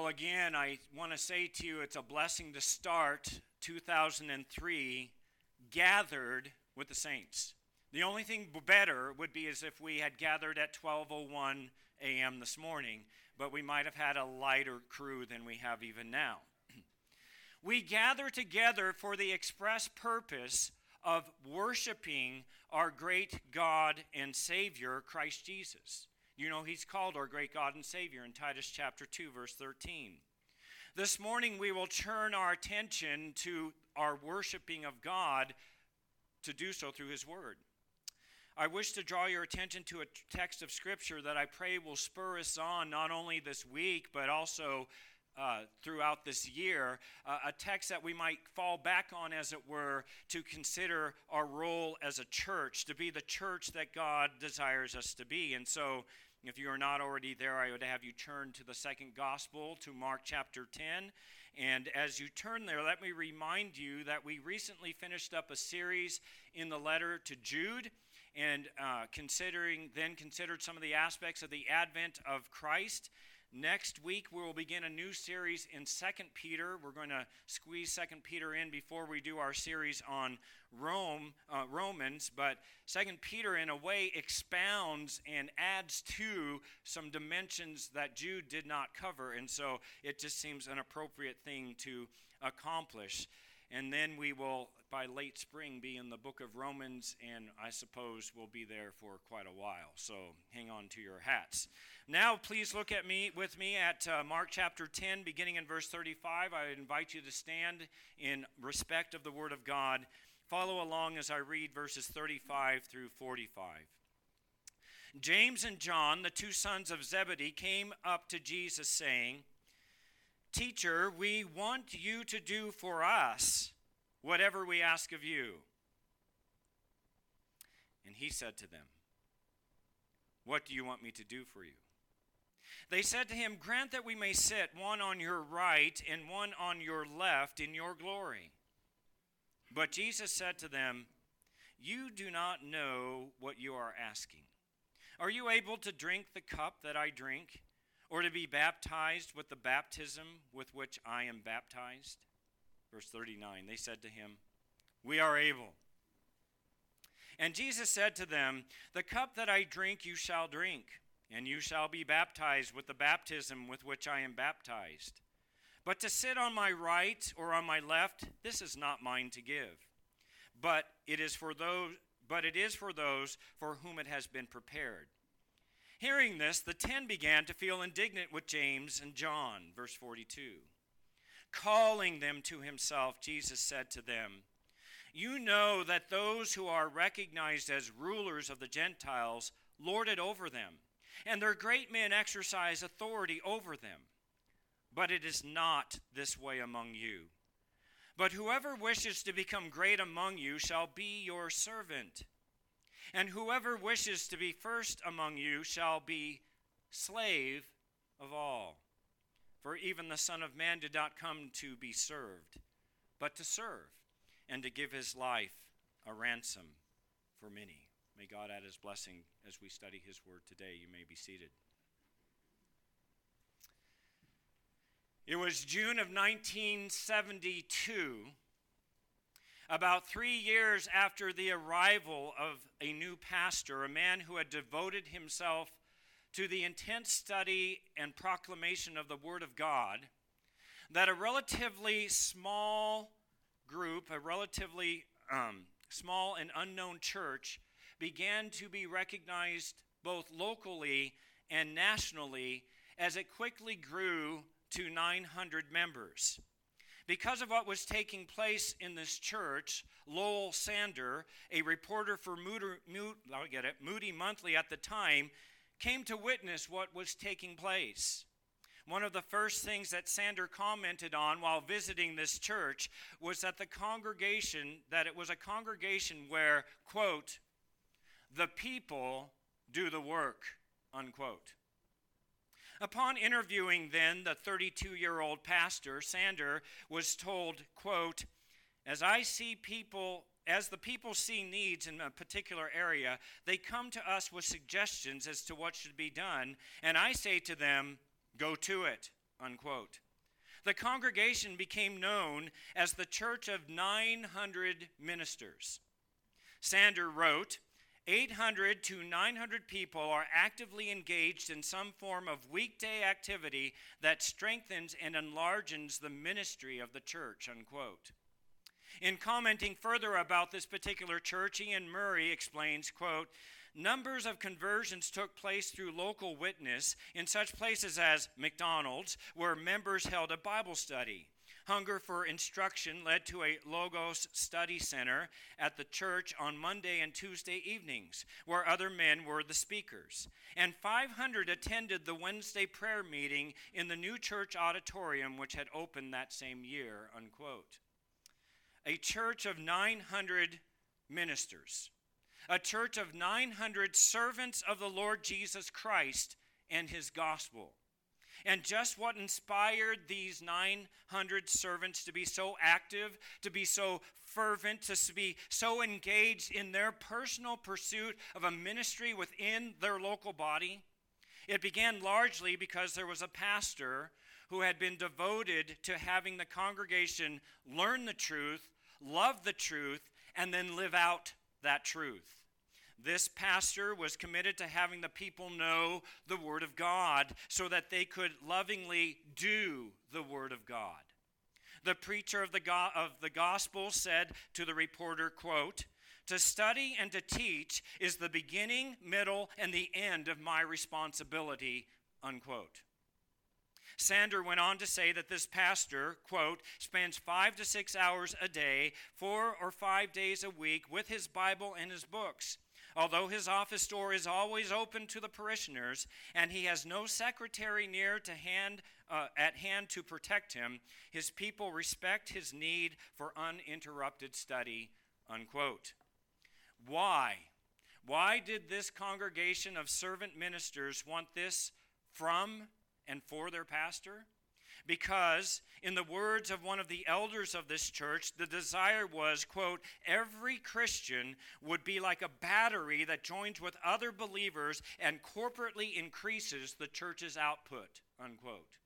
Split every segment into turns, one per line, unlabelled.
Well, again, I want to say to you it's a blessing to start 2003 gathered with the saints. The only thing better would be as if we had gathered at 12:01 a.m. this morning, but we might have had a lighter crew than we have even now. we gather together for the express purpose of worshiping our great God and Savior, Christ Jesus. You know, he's called our great God and Savior in Titus chapter 2, verse 13. This morning, we will turn our attention to our worshiping of God to do so through his word. I wish to draw your attention to a text of Scripture that I pray will spur us on not only this week, but also uh, throughout this year, uh, a text that we might fall back on, as it were, to consider our role as a church, to be the church that God desires us to be. And so, if you are not already there, I would have you turn to the second gospel, to Mark chapter 10. And as you turn there, let me remind you that we recently finished up a series in the letter to Jude and uh, considering then considered some of the aspects of the advent of Christ. Next week we will begin a new series in Second Peter. We're going to squeeze Second Peter in before we do our series on Rome, uh, Romans, but Second Peter, in a way, expounds and adds to some dimensions that Jude did not cover, and so it just seems an appropriate thing to accomplish. And then we will, by late spring, be in the book of Romans, and I suppose we'll be there for quite a while. So hang on to your hats. Now, please look at me with me at uh, Mark chapter 10, beginning in verse 35. I invite you to stand in respect of the Word of God Follow along as I read verses 35 through 45. James and John, the two sons of Zebedee, came up to Jesus saying, Teacher, we want you to do for us whatever we ask of you. And he said to them, What do you want me to do for you? They said to him, Grant that we may sit one on your right and one on your left in your glory. But Jesus said to them, You do not know what you are asking. Are you able to drink the cup that I drink, or to be baptized with the baptism with which I am baptized? Verse 39 They said to him, We are able. And Jesus said to them, The cup that I drink you shall drink, and you shall be baptized with the baptism with which I am baptized. But to sit on my right or on my left, this is not mine to give. But it is for those but it is for those for whom it has been prepared. Hearing this, the ten began to feel indignant with James and John, verse 42. Calling them to himself, Jesus said to them, You know that those who are recognized as rulers of the Gentiles lord it over them, and their great men exercise authority over them. But it is not this way among you. But whoever wishes to become great among you shall be your servant. And whoever wishes to be first among you shall be slave of all. For even the Son of Man did not come to be served, but to serve, and to give his life a ransom for many. May God add his blessing as we study his word today. You may be seated. It was June of 1972, about three years after the arrival of a new pastor, a man who had devoted himself to the intense study and proclamation of the Word of God, that a relatively small group, a relatively um, small and unknown church, began to be recognized both locally and nationally as it quickly grew to 900 members. Because of what was taking place in this church, Lowell Sander, a reporter for Moody, Moody Monthly at the time, came to witness what was taking place. One of the first things that Sander commented on while visiting this church was that the congregation, that it was a congregation where, quote, the people do the work, unquote. Upon interviewing then the 32 year old pastor, Sander was told, quote, As I see people, as the people see needs in a particular area, they come to us with suggestions as to what should be done, and I say to them, Go to it. unquote. The congregation became known as the Church of 900 Ministers. Sander wrote, 800 to 900 people are actively engaged in some form of weekday activity that strengthens and enlarges the ministry of the church, unquote. In commenting further about this particular church, Iain Murray explains, quote, numbers of conversions took place through local witness in such places as McDonald's, where members held a Bible study. Hunger for instruction led to a Logos study center at the church on Monday and Tuesday evenings, where other men were the speakers. And 500 attended the Wednesday prayer meeting in the new church auditorium, which had opened that same year. Unquote. A church of 900 ministers, a church of 900 servants of the Lord Jesus Christ and his gospel. And just what inspired these 900 servants to be so active, to be so fervent, to be so engaged in their personal pursuit of a ministry within their local body? It began largely because there was a pastor who had been devoted to having the congregation learn the truth, love the truth, and then live out that truth. This pastor was committed to having the people know the Word of God so that they could lovingly do the Word of God. The preacher of the, go- of the gospel said to the reporter, quote, to study and to teach is the beginning, middle, and the end of my responsibility, unquote. Sander went on to say that this pastor, quote, spends five to six hours a day, four or five days a week with his Bible and his books. Although his office door is always open to the parishioners, and he has no secretary near to hand uh, at hand to protect him, his people respect his need for uninterrupted study. Unquote. Why? Why did this congregation of servant ministers want this from and for their pastor? Because in the words of one of the elders of this church the desire was quote every christian would be like a battery that joins with other believers and corporately increases the church's output unquote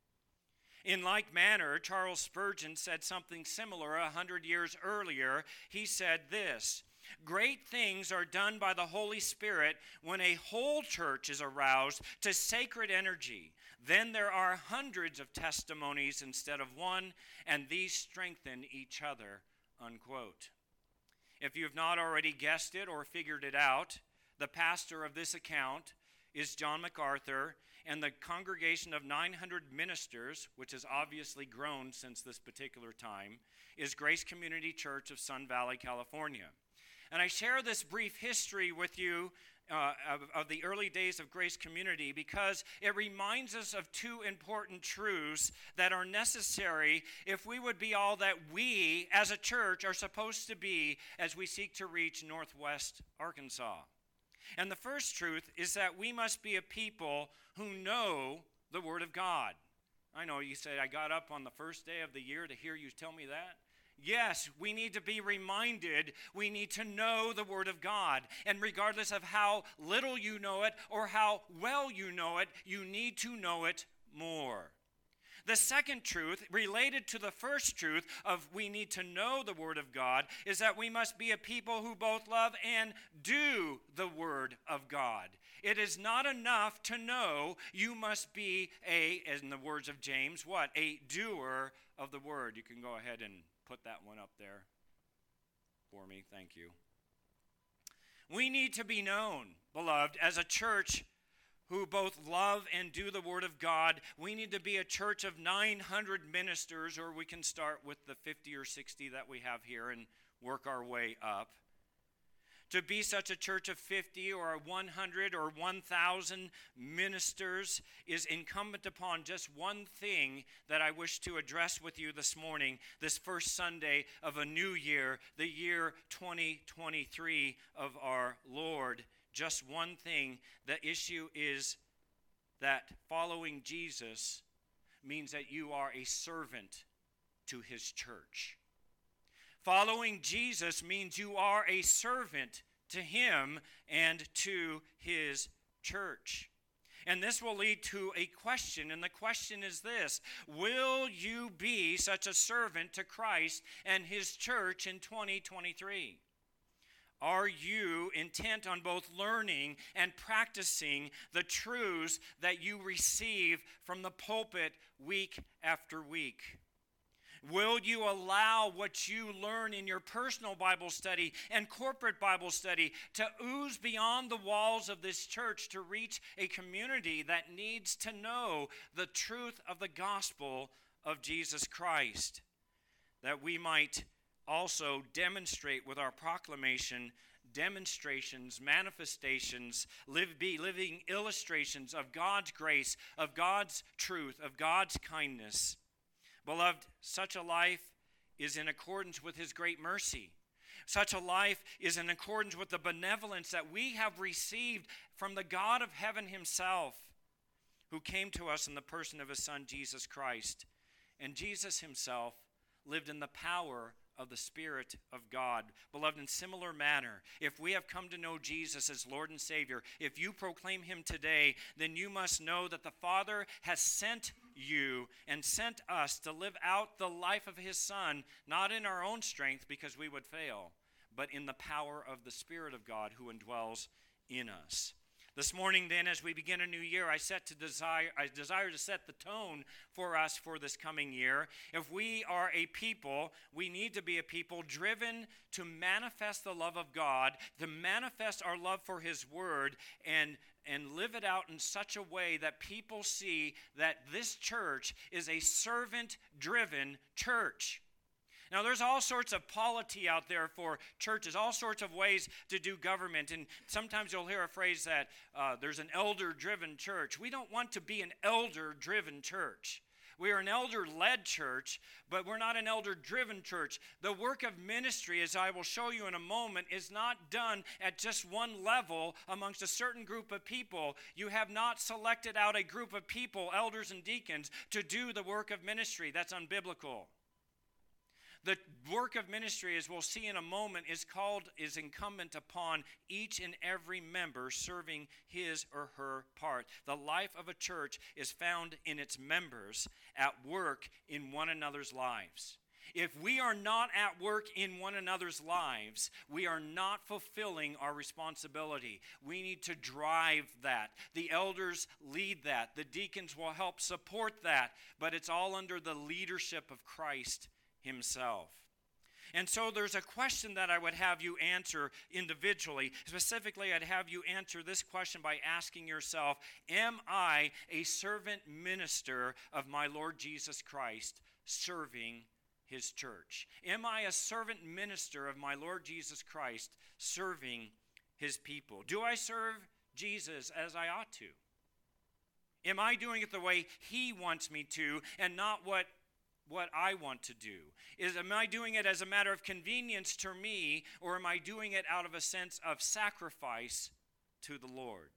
in like manner charles spurgeon said something similar a hundred years earlier he said this Great things are done by the Holy Spirit when a whole church is aroused to sacred energy. Then there are hundreds of testimonies instead of one, and these strengthen each other. Unquote. If you have not already guessed it or figured it out, the pastor of this account is John MacArthur, and the congregation of 900 ministers, which has obviously grown since this particular time, is Grace Community Church of Sun Valley, California. And I share this brief history with you uh, of, of the early days of Grace Community because it reminds us of two important truths that are necessary if we would be all that we as a church are supposed to be as we seek to reach Northwest Arkansas. And the first truth is that we must be a people who know the Word of God. I know you said I got up on the first day of the year to hear you tell me that. Yes, we need to be reminded. We need to know the Word of God. And regardless of how little you know it or how well you know it, you need to know it more. The second truth, related to the first truth of we need to know the Word of God, is that we must be a people who both love and do the Word of God. It is not enough to know, you must be a, in the words of James, what? A doer of the Word. You can go ahead and put that one up there for me. Thank you. We need to be known, beloved, as a church who both love and do the Word of God. We need to be a church of 900 ministers, or we can start with the 50 or 60 that we have here and work our way up. To be such a church of 50 or 100 or 1,000 ministers is incumbent upon just one thing that I wish to address with you this morning, this first Sunday of a new year, the year 2023 of our Lord. Just one thing. The issue is that following Jesus means that you are a servant to his church. Following Jesus means you are a servant to him and to his church. And this will lead to a question, and the question is this Will you be such a servant to Christ and his church in 2023? Are you intent on both learning and practicing the truths that you receive from the pulpit week after week? Will you allow what you learn in your personal Bible study and corporate Bible study to ooze beyond the walls of this church to reach a community that needs to know the truth of the gospel of Jesus Christ? That we might also demonstrate with our proclamation demonstrations, manifestations, live, be living illustrations of God's grace, of God's truth, of God's kindness. Beloved, such a life is in accordance with His great mercy. Such a life is in accordance with the benevolence that we have received from the God of heaven Himself, who came to us in the person of His Son, Jesus Christ. And Jesus Himself lived in the power of the Spirit of God. Beloved, in similar manner, if we have come to know Jesus as Lord and Savior, if you proclaim Him today, then you must know that the Father has sent you and sent us to live out the life of His Son, not in our own strength because we would fail, but in the power of the Spirit of God who indwells in us. This morning, then, as we begin a new year, I set to desire, I desire to set the tone for us for this coming year. If we are a people, we need to be a people driven to manifest the love of God, to manifest our love for His Word, and and live it out in such a way that people see that this church is a servant driven church. Now, there's all sorts of polity out there for churches, all sorts of ways to do government. And sometimes you'll hear a phrase that uh, there's an elder driven church. We don't want to be an elder driven church. We are an elder led church, but we're not an elder driven church. The work of ministry, as I will show you in a moment, is not done at just one level amongst a certain group of people. You have not selected out a group of people, elders and deacons, to do the work of ministry. That's unbiblical. The work of ministry, as we'll see in a moment, is called, is incumbent upon each and every member serving his or her part. The life of a church is found in its members at work in one another's lives. If we are not at work in one another's lives, we are not fulfilling our responsibility. We need to drive that. The elders lead that. The deacons will help support that, but it's all under the leadership of Christ himself. And so there's a question that I would have you answer individually. Specifically, I'd have you answer this question by asking yourself Am I a servant minister of my Lord Jesus Christ serving his church? Am I a servant minister of my Lord Jesus Christ serving his people? Do I serve Jesus as I ought to? Am I doing it the way he wants me to and not what what I want to do? Is am I doing it as a matter of convenience to me or am I doing it out of a sense of sacrifice to the Lord?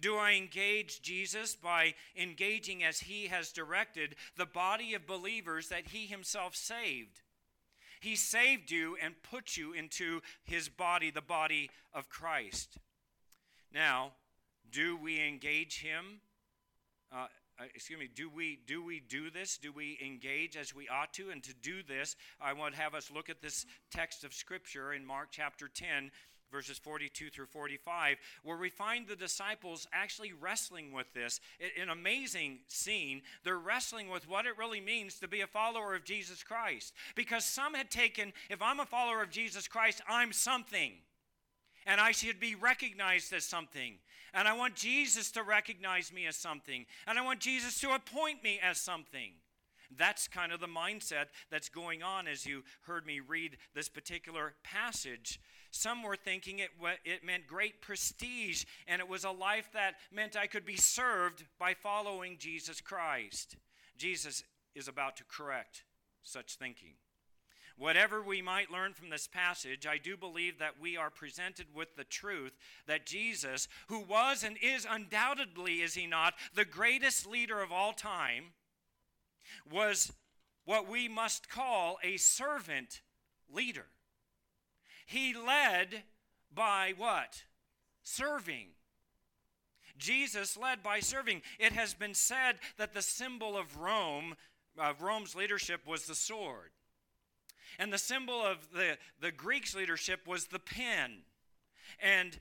Do I engage Jesus by engaging as he has directed the body of believers that he himself saved? He saved you and put you into his body, the body of Christ. Now, do we engage him uh, uh, excuse me, do we do we do this? Do we engage as we ought to? And to do this, I want to have us look at this text of scripture in Mark chapter 10, verses 42 through 45, where we find the disciples actually wrestling with this. An amazing scene. They're wrestling with what it really means to be a follower of Jesus Christ. Because some had taken, if I'm a follower of Jesus Christ, I'm something. And I should be recognized as something. And I want Jesus to recognize me as something. And I want Jesus to appoint me as something. That's kind of the mindset that's going on as you heard me read this particular passage. Some were thinking it, it meant great prestige, and it was a life that meant I could be served by following Jesus Christ. Jesus is about to correct such thinking. Whatever we might learn from this passage, I do believe that we are presented with the truth that Jesus, who was and is undoubtedly, is he not, the greatest leader of all time, was what we must call a servant leader. He led by what? Serving. Jesus led by serving. It has been said that the symbol of Rome, of Rome's leadership, was the sword. And the symbol of the, the Greeks' leadership was the pen. And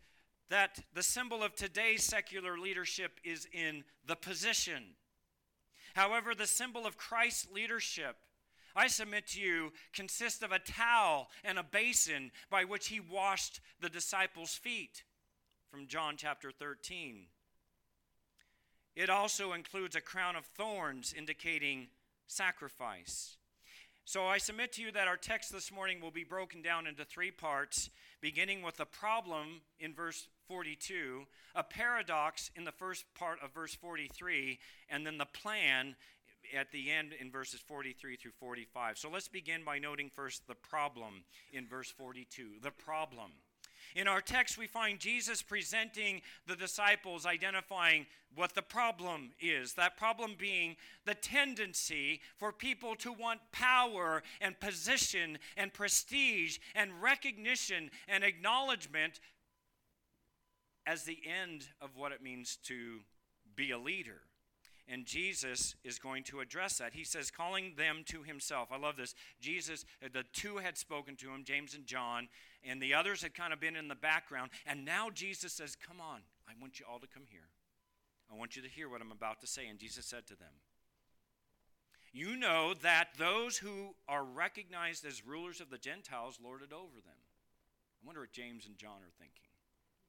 that the symbol of today's secular leadership is in the position. However, the symbol of Christ's leadership, I submit to you, consists of a towel and a basin by which he washed the disciples' feet from John chapter 13. It also includes a crown of thorns indicating sacrifice. So I submit to you that our text this morning will be broken down into three parts, beginning with a problem in verse 42, a paradox in the first part of verse 43, and then the plan at the end in verses 43 through 45. So let's begin by noting first the problem in verse 42. The problem. In our text, we find Jesus presenting the disciples, identifying what the problem is. That problem being the tendency for people to want power and position and prestige and recognition and acknowledgement as the end of what it means to be a leader. And Jesus is going to address that. He says, calling them to himself. I love this. Jesus, uh, the two had spoken to him, James and John, and the others had kind of been in the background. And now Jesus says, Come on, I want you all to come here. I want you to hear what I'm about to say. And Jesus said to them, You know that those who are recognized as rulers of the Gentiles lord it over them. I wonder what James and John are thinking.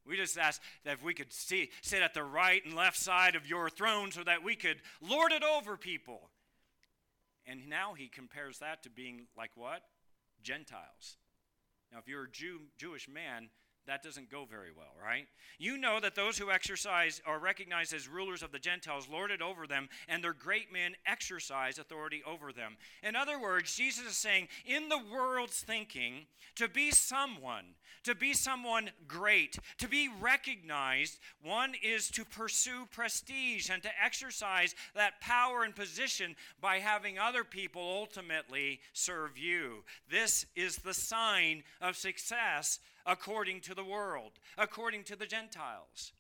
We just asked that if we could see, sit at the right and left side of your throne so that we could lord it over people. And now he compares that to being like what? Gentiles. Now, if you're a Jew, Jewish man, that doesn't go very well, right? You know that those who exercise are recognized as rulers of the Gentiles lord it over them, and their great men exercise authority over them. In other words, Jesus is saying, in the world's thinking, to be someone, to be someone great, to be recognized, one is to pursue prestige and to exercise that power and position by having other people ultimately serve you. This is the sign of success according to the world, according to the Gentiles.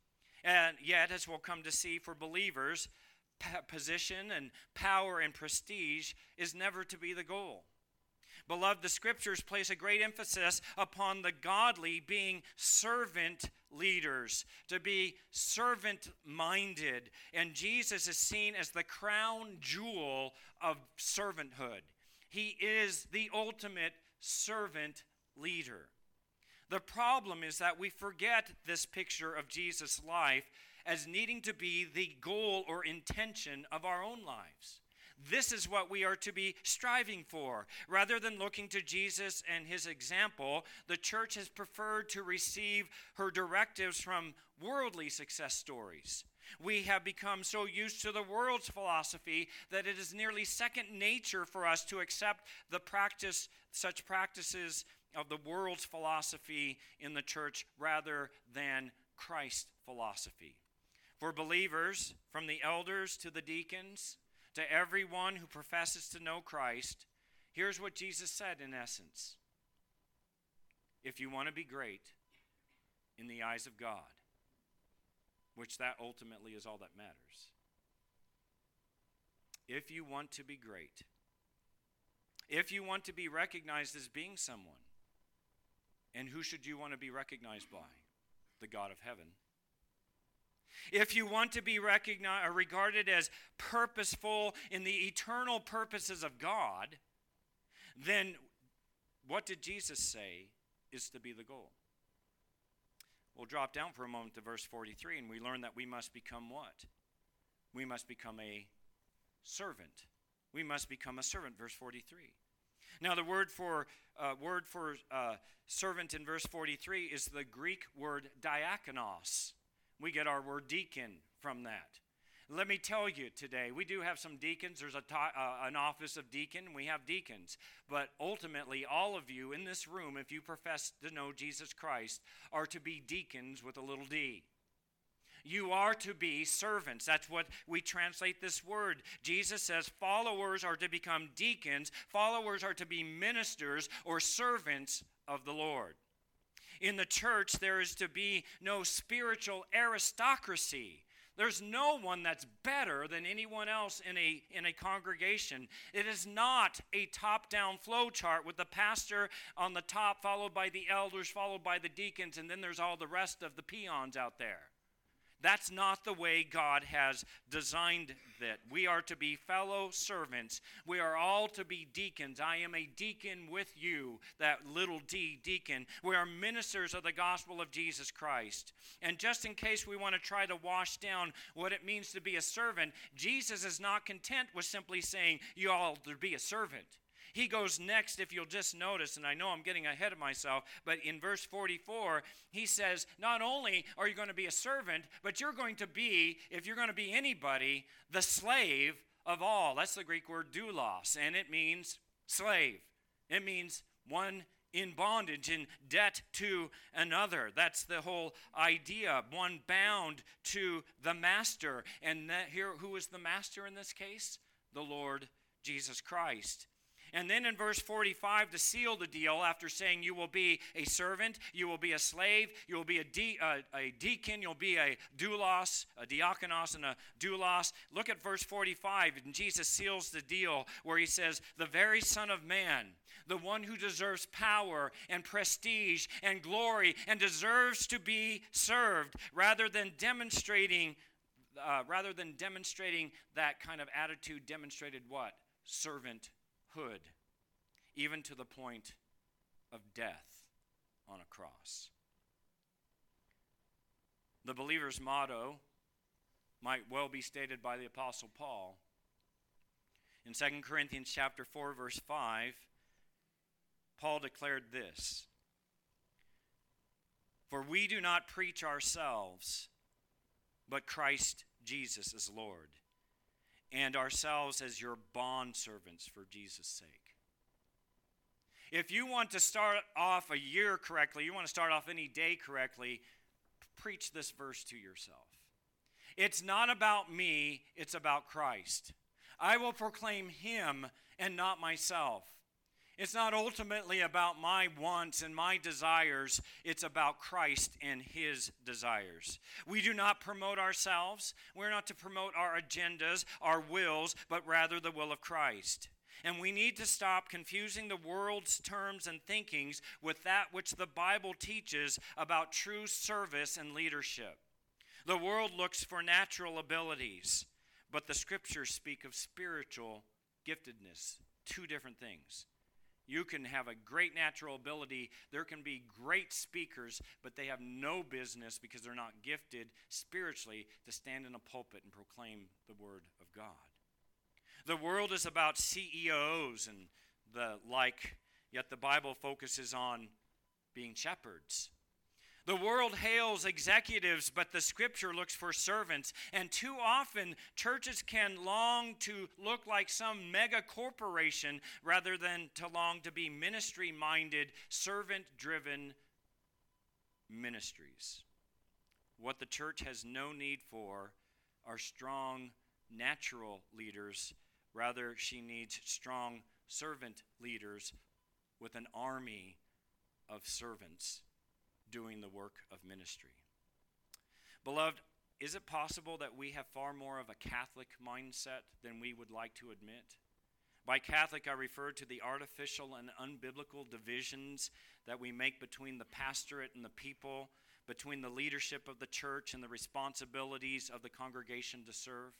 And yet, as we'll come to see for believers, position and power and prestige is never to be the goal. Beloved, the scriptures place a great emphasis upon the godly being servant leaders, to be servant minded. And Jesus is seen as the crown jewel of servanthood. He is the ultimate servant leader. The problem is that we forget this picture of Jesus' life as needing to be the goal or intention of our own lives. This is what we are to be striving for. Rather than looking to Jesus and his example, the church has preferred to receive her directives from worldly success stories. We have become so used to the world's philosophy that it is nearly second nature for us to accept the practice such practices of the world's philosophy in the church rather than Christ's philosophy. For believers, from the elders to the deacons, to everyone who professes to know Christ, here's what Jesus said in essence If you want to be great in the eyes of God, which that ultimately is all that matters, if you want to be great, if you want to be recognized as being someone, and who should you want to be recognized by? The God of heaven. If you want to be recognized or uh, regarded as purposeful in the eternal purposes of God, then what did Jesus say is to be the goal? We'll drop down for a moment to verse 43 and we learn that we must become what? We must become a servant. We must become a servant, verse 43. Now, the word for uh, word for uh, servant in verse 43 is the Greek word diakonos. We get our word deacon from that. Let me tell you today, we do have some deacons. There's a uh, an office of deacon. We have deacons. But ultimately, all of you in this room, if you profess to know Jesus Christ, are to be deacons with a little d. You are to be servants. That's what we translate this word. Jesus says followers are to become deacons, followers are to be ministers or servants of the Lord. In the church, there is to be no spiritual aristocracy. There's no one that's better than anyone else in a, in a congregation. It is not a top down flow chart with the pastor on the top, followed by the elders, followed by the deacons, and then there's all the rest of the peons out there. That's not the way God has designed it. We are to be fellow servants. We are all to be deacons. I am a deacon with you, that little d deacon. We are ministers of the gospel of Jesus Christ. And just in case we want to try to wash down what it means to be a servant, Jesus is not content with simply saying, You all to be a servant. He goes next, if you'll just notice, and I know I'm getting ahead of myself, but in verse 44, he says, Not only are you going to be a servant, but you're going to be, if you're going to be anybody, the slave of all. That's the Greek word doulos, and it means slave. It means one in bondage, in debt to another. That's the whole idea. One bound to the master. And that here, who is the master in this case? The Lord Jesus Christ. And then in verse 45, to seal the deal, after saying, You will be a servant, you will be a slave, you will be a, de- uh, a deacon, you'll be a doulos, a diakonos, and a doulos. Look at verse 45, and Jesus seals the deal where he says, The very Son of Man, the one who deserves power and prestige and glory and deserves to be served, rather than demonstrating. Uh, rather than demonstrating that kind of attitude, demonstrated what? Servant hood, even to the point of death on a cross. The believer's motto might well be stated by the apostle Paul. In 2 Corinthians chapter 4 verse 5, Paul declared this: For we do not preach ourselves, but Christ Jesus is Lord and ourselves as your bond servants for Jesus' sake. If you want to start off a year correctly, you want to start off any day correctly, preach this verse to yourself. It's not about me, it's about Christ. I will proclaim him and not myself. It's not ultimately about my wants and my desires, it's about Christ and his desires. We do not promote ourselves. We're not to promote our agendas, our wills, but rather the will of Christ. And we need to stop confusing the world's terms and thinkings with that which the Bible teaches about true service and leadership. The world looks for natural abilities, but the scriptures speak of spiritual giftedness. Two different things. You can have a great natural ability. There can be great speakers, but they have no business because they're not gifted spiritually to stand in a pulpit and proclaim the Word of God. The world is about CEOs and the like, yet the Bible focuses on being shepherds the world hails executives, but the scripture looks for servants. And too often, churches can long to look like some mega corporation rather than to long to be ministry minded, servant driven ministries. What the church has no need for are strong natural leaders. Rather, she needs strong servant leaders with an army of servants doing the work of ministry. Beloved, is it possible that we have far more of a Catholic mindset than we would like to admit? By Catholic, I refer to the artificial and unbiblical divisions that we make between the pastorate and the people, between the leadership of the church and the responsibilities of the congregation to serve.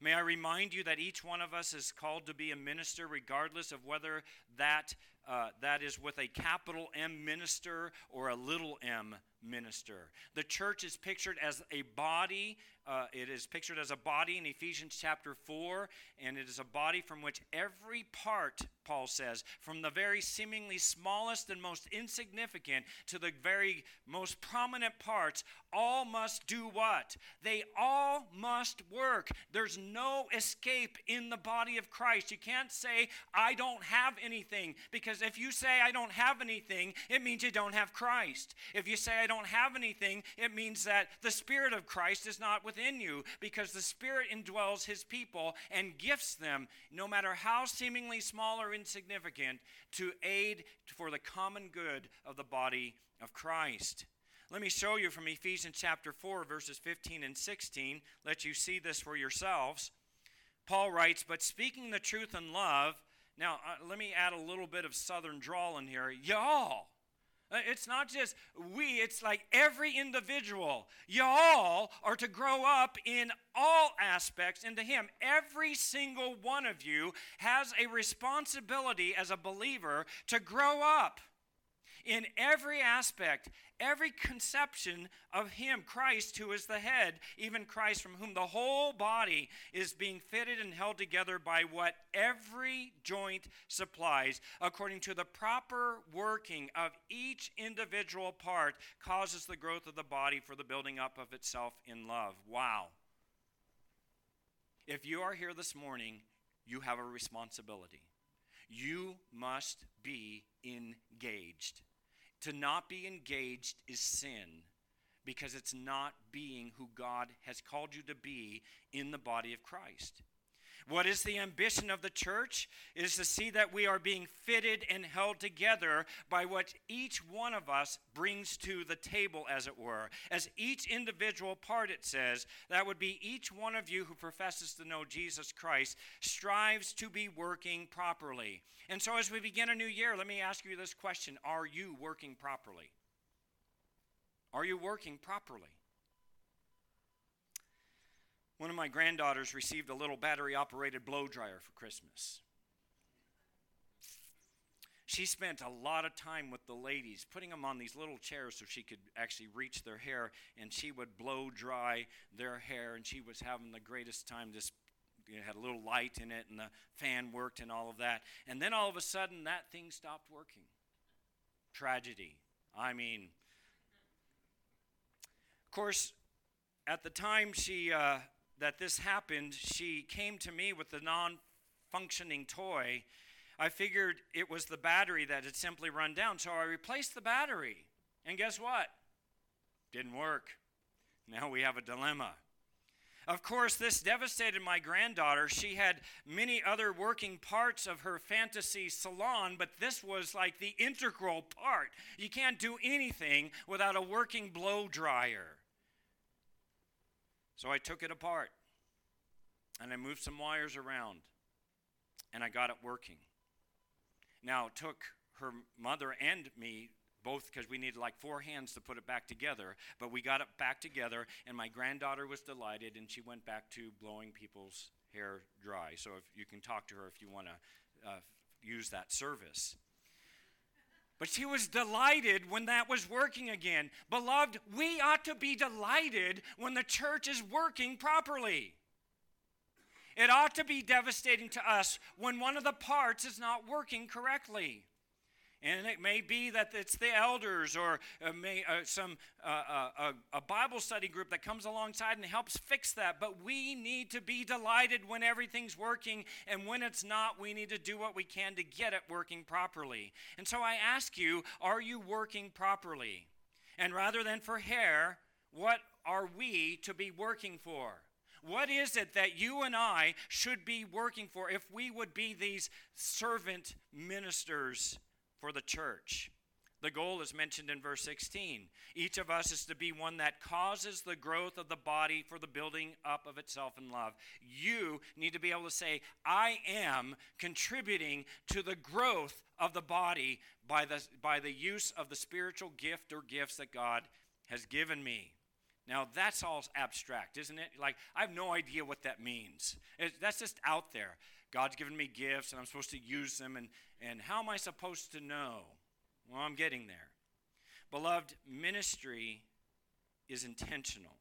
May I remind you that each one of us is called to be a minister, regardless of whether that, uh, that is with a capital M minister or a little m minister. The church is pictured as a body. Uh, it is pictured as a body in Ephesians chapter 4, and it is a body from which every part, Paul says, from the very seemingly smallest and most insignificant to the very most prominent parts, all must do what? They all must work. There's no escape in the body of Christ. You can't say, I don't have anything, because if you say, I don't have anything, it means you don't have Christ. If you say, I don't have anything, it means that the Spirit of Christ is not within you, because the Spirit indwells His people and gifts them, no matter how seemingly small or insignificant, to aid for the common good of the body of Christ. Let me show you from Ephesians chapter 4, verses 15 and 16. Let you see this for yourselves. Paul writes, But speaking the truth in love, now uh, let me add a little bit of southern drawl in here. Y'all. Uh, it's not just we, it's like every individual. Y'all are to grow up in all aspects into Him. Every single one of you has a responsibility as a believer to grow up in every aspect, every conception of Him, Christ, who is the head, even Christ, from whom the whole body is being fitted and held together by what every joint supplies, according to the proper working of each individual part, causes the growth of the body for the building up of itself in love. Wow. If you are here this morning, you have a responsibility. You must be engaged. To not be engaged is sin because it's not being who God has called you to be in the body of Christ. What is the ambition of the church? It is to see that we are being fitted and held together by what each one of us brings to the table, as it were. As each individual part, it says, that would be each one of you who professes to know Jesus Christ strives to be working properly. And so, as we begin a new year, let me ask you this question Are you working properly? Are you working properly? One of my granddaughters received a little battery operated blow dryer for Christmas. She spent a lot of time with the ladies, putting them on these little chairs so she could actually reach their hair, and she would blow dry their hair, and she was having the greatest time. This had a little light in it, and the fan worked, and all of that. And then all of a sudden, that thing stopped working. Tragedy. I mean, of course, at the time she uh, that this happened, she came to me with the non functioning toy. I figured it was the battery that had simply run down, so I replaced the battery. And guess what? Didn't work. Now we have a dilemma. Of course, this devastated my granddaughter. She had many other working parts of her fantasy salon, but this was like the integral part. You can't do anything without a working blow dryer. So I took it apart and I moved some wires around and I got it working. Now, it took her mother and me both because we needed like four hands to put it back together, but we got it back together, and my granddaughter was delighted, and she went back to blowing people's hair dry. So if you can talk to her if you want to uh, use that service. But she was delighted when that was working again. Beloved, we ought to be delighted when the church is working properly. It ought to be devastating to us when one of the parts is not working correctly. And it may be that it's the elders or uh, may, uh, some uh, uh a Bible study group that comes alongside and helps fix that. But we need to be delighted when everything's working, and when it's not, we need to do what we can to get it working properly. And so I ask you, are you working properly? And rather than for hair, what are we to be working for? What is it that you and I should be working for if we would be these servant ministers for the church. The goal is mentioned in verse 16. Each of us is to be one that causes the growth of the body for the building up of itself in love. You need to be able to say, I am contributing to the growth of the body by the, by the use of the spiritual gift or gifts that God has given me. Now, that's all abstract, isn't it? Like, I have no idea what that means. It, that's just out there. God's given me gifts and I'm supposed to use them, and, and how am I supposed to know? Well, I'm getting there. Beloved, ministry is intentional.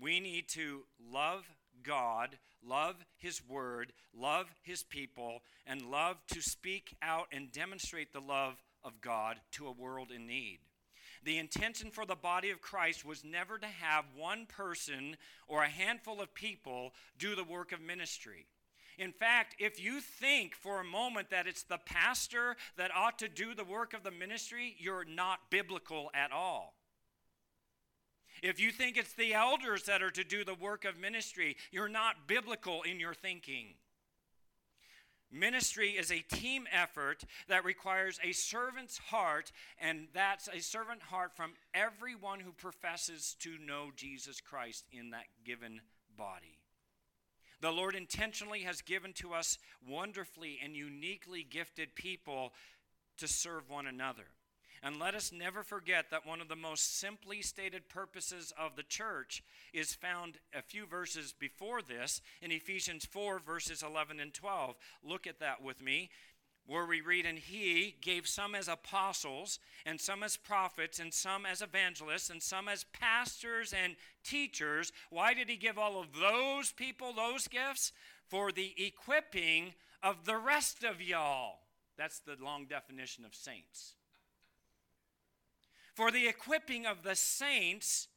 We need to love God, love His Word, love His people, and love to speak out and demonstrate the love of God to a world in need. The intention for the body of Christ was never to have one person or a handful of people do the work of ministry. In fact, if you think for a moment that it's the pastor that ought to do the work of the ministry, you're not biblical at all. If you think it's the elders that are to do the work of ministry, you're not biblical in your thinking. Ministry is a team effort that requires a servant's heart, and that's a servant heart from everyone who professes to know Jesus Christ in that given body. The Lord intentionally has given to us wonderfully and uniquely gifted people to serve one another. And let us never forget that one of the most simply stated purposes of the church is found a few verses before this in Ephesians 4, verses 11 and 12. Look at that with me, where we read, And he gave some as apostles, and some as prophets, and some as evangelists, and some as pastors and teachers. Why did he give all of those people those gifts? For the equipping of the rest of y'all. That's the long definition of saints for the equipping of the saints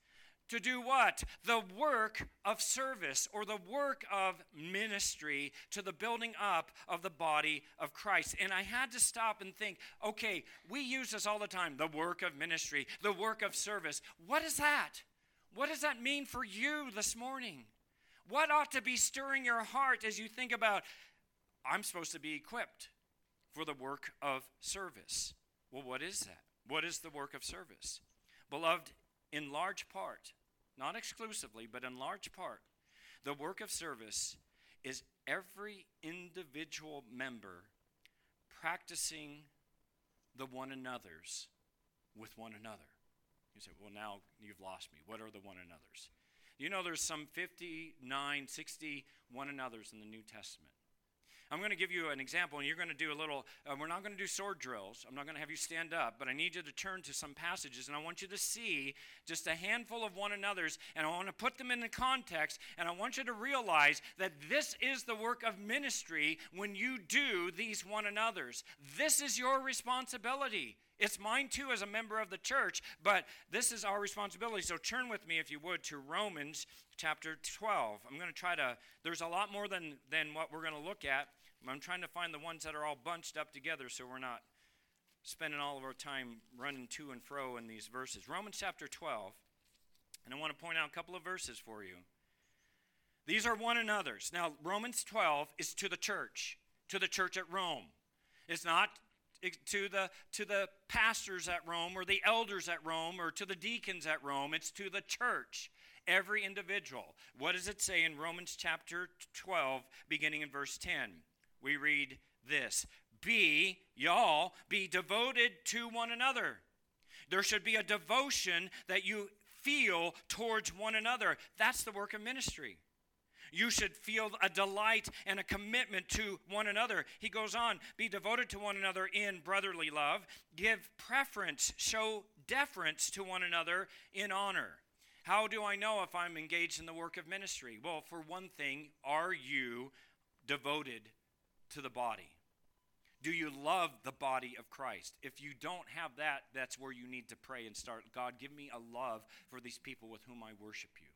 to do what? The work of service or the work of ministry to the building up of the body of Christ. And I had to stop and think okay, we use this all the time the work of ministry, the work of service. What is that? What does that mean for you this morning? What ought to be stirring your heart as you think about, I'm supposed to be equipped for the work of service? Well, what is that? What is the work of service? Beloved, in large part, not exclusively, but in large part, the work of service is every individual member practicing the one another's with one another. You say, well, now you've lost me. What are the one another's? You know, there's some 59, 60 one another's in the New Testament. I'm going to give you an example, and you're going to do a little. Uh, we're not going to do sword drills. I'm not going to have you stand up, but I need you to turn to some passages, and I want you to see just a handful of one another's, and I want to put them in the context, and I want you to realize that this is the work of ministry when you do these one another's. This is your responsibility. It's mine too as a member of the church, but this is our responsibility. So turn with me, if you would, to Romans chapter 12. I'm going to try to, there's a lot more than, than what we're going to look at. I'm trying to find the ones that are all bunched up together so we're not spending all of our time running to and fro in these verses. Romans chapter 12, and I want to point out a couple of verses for you. These are one another's. Now, Romans 12 is to the church, to the church at Rome. It's not to the to the pastors at Rome or the elders at Rome or to the deacons at Rome. It's to the church every individual. What does it say in Romans chapter 12, beginning in verse 10? We read this Be, y'all, be devoted to one another. There should be a devotion that you feel towards one another. That's the work of ministry. You should feel a delight and a commitment to one another. He goes on, be devoted to one another in brotherly love, give preference, show deference to one another in honor. How do I know if I'm engaged in the work of ministry? Well, for one thing, are you devoted to the body? Do you love the body of Christ? If you don't have that, that's where you need to pray and start. God, give me a love for these people with whom I worship you.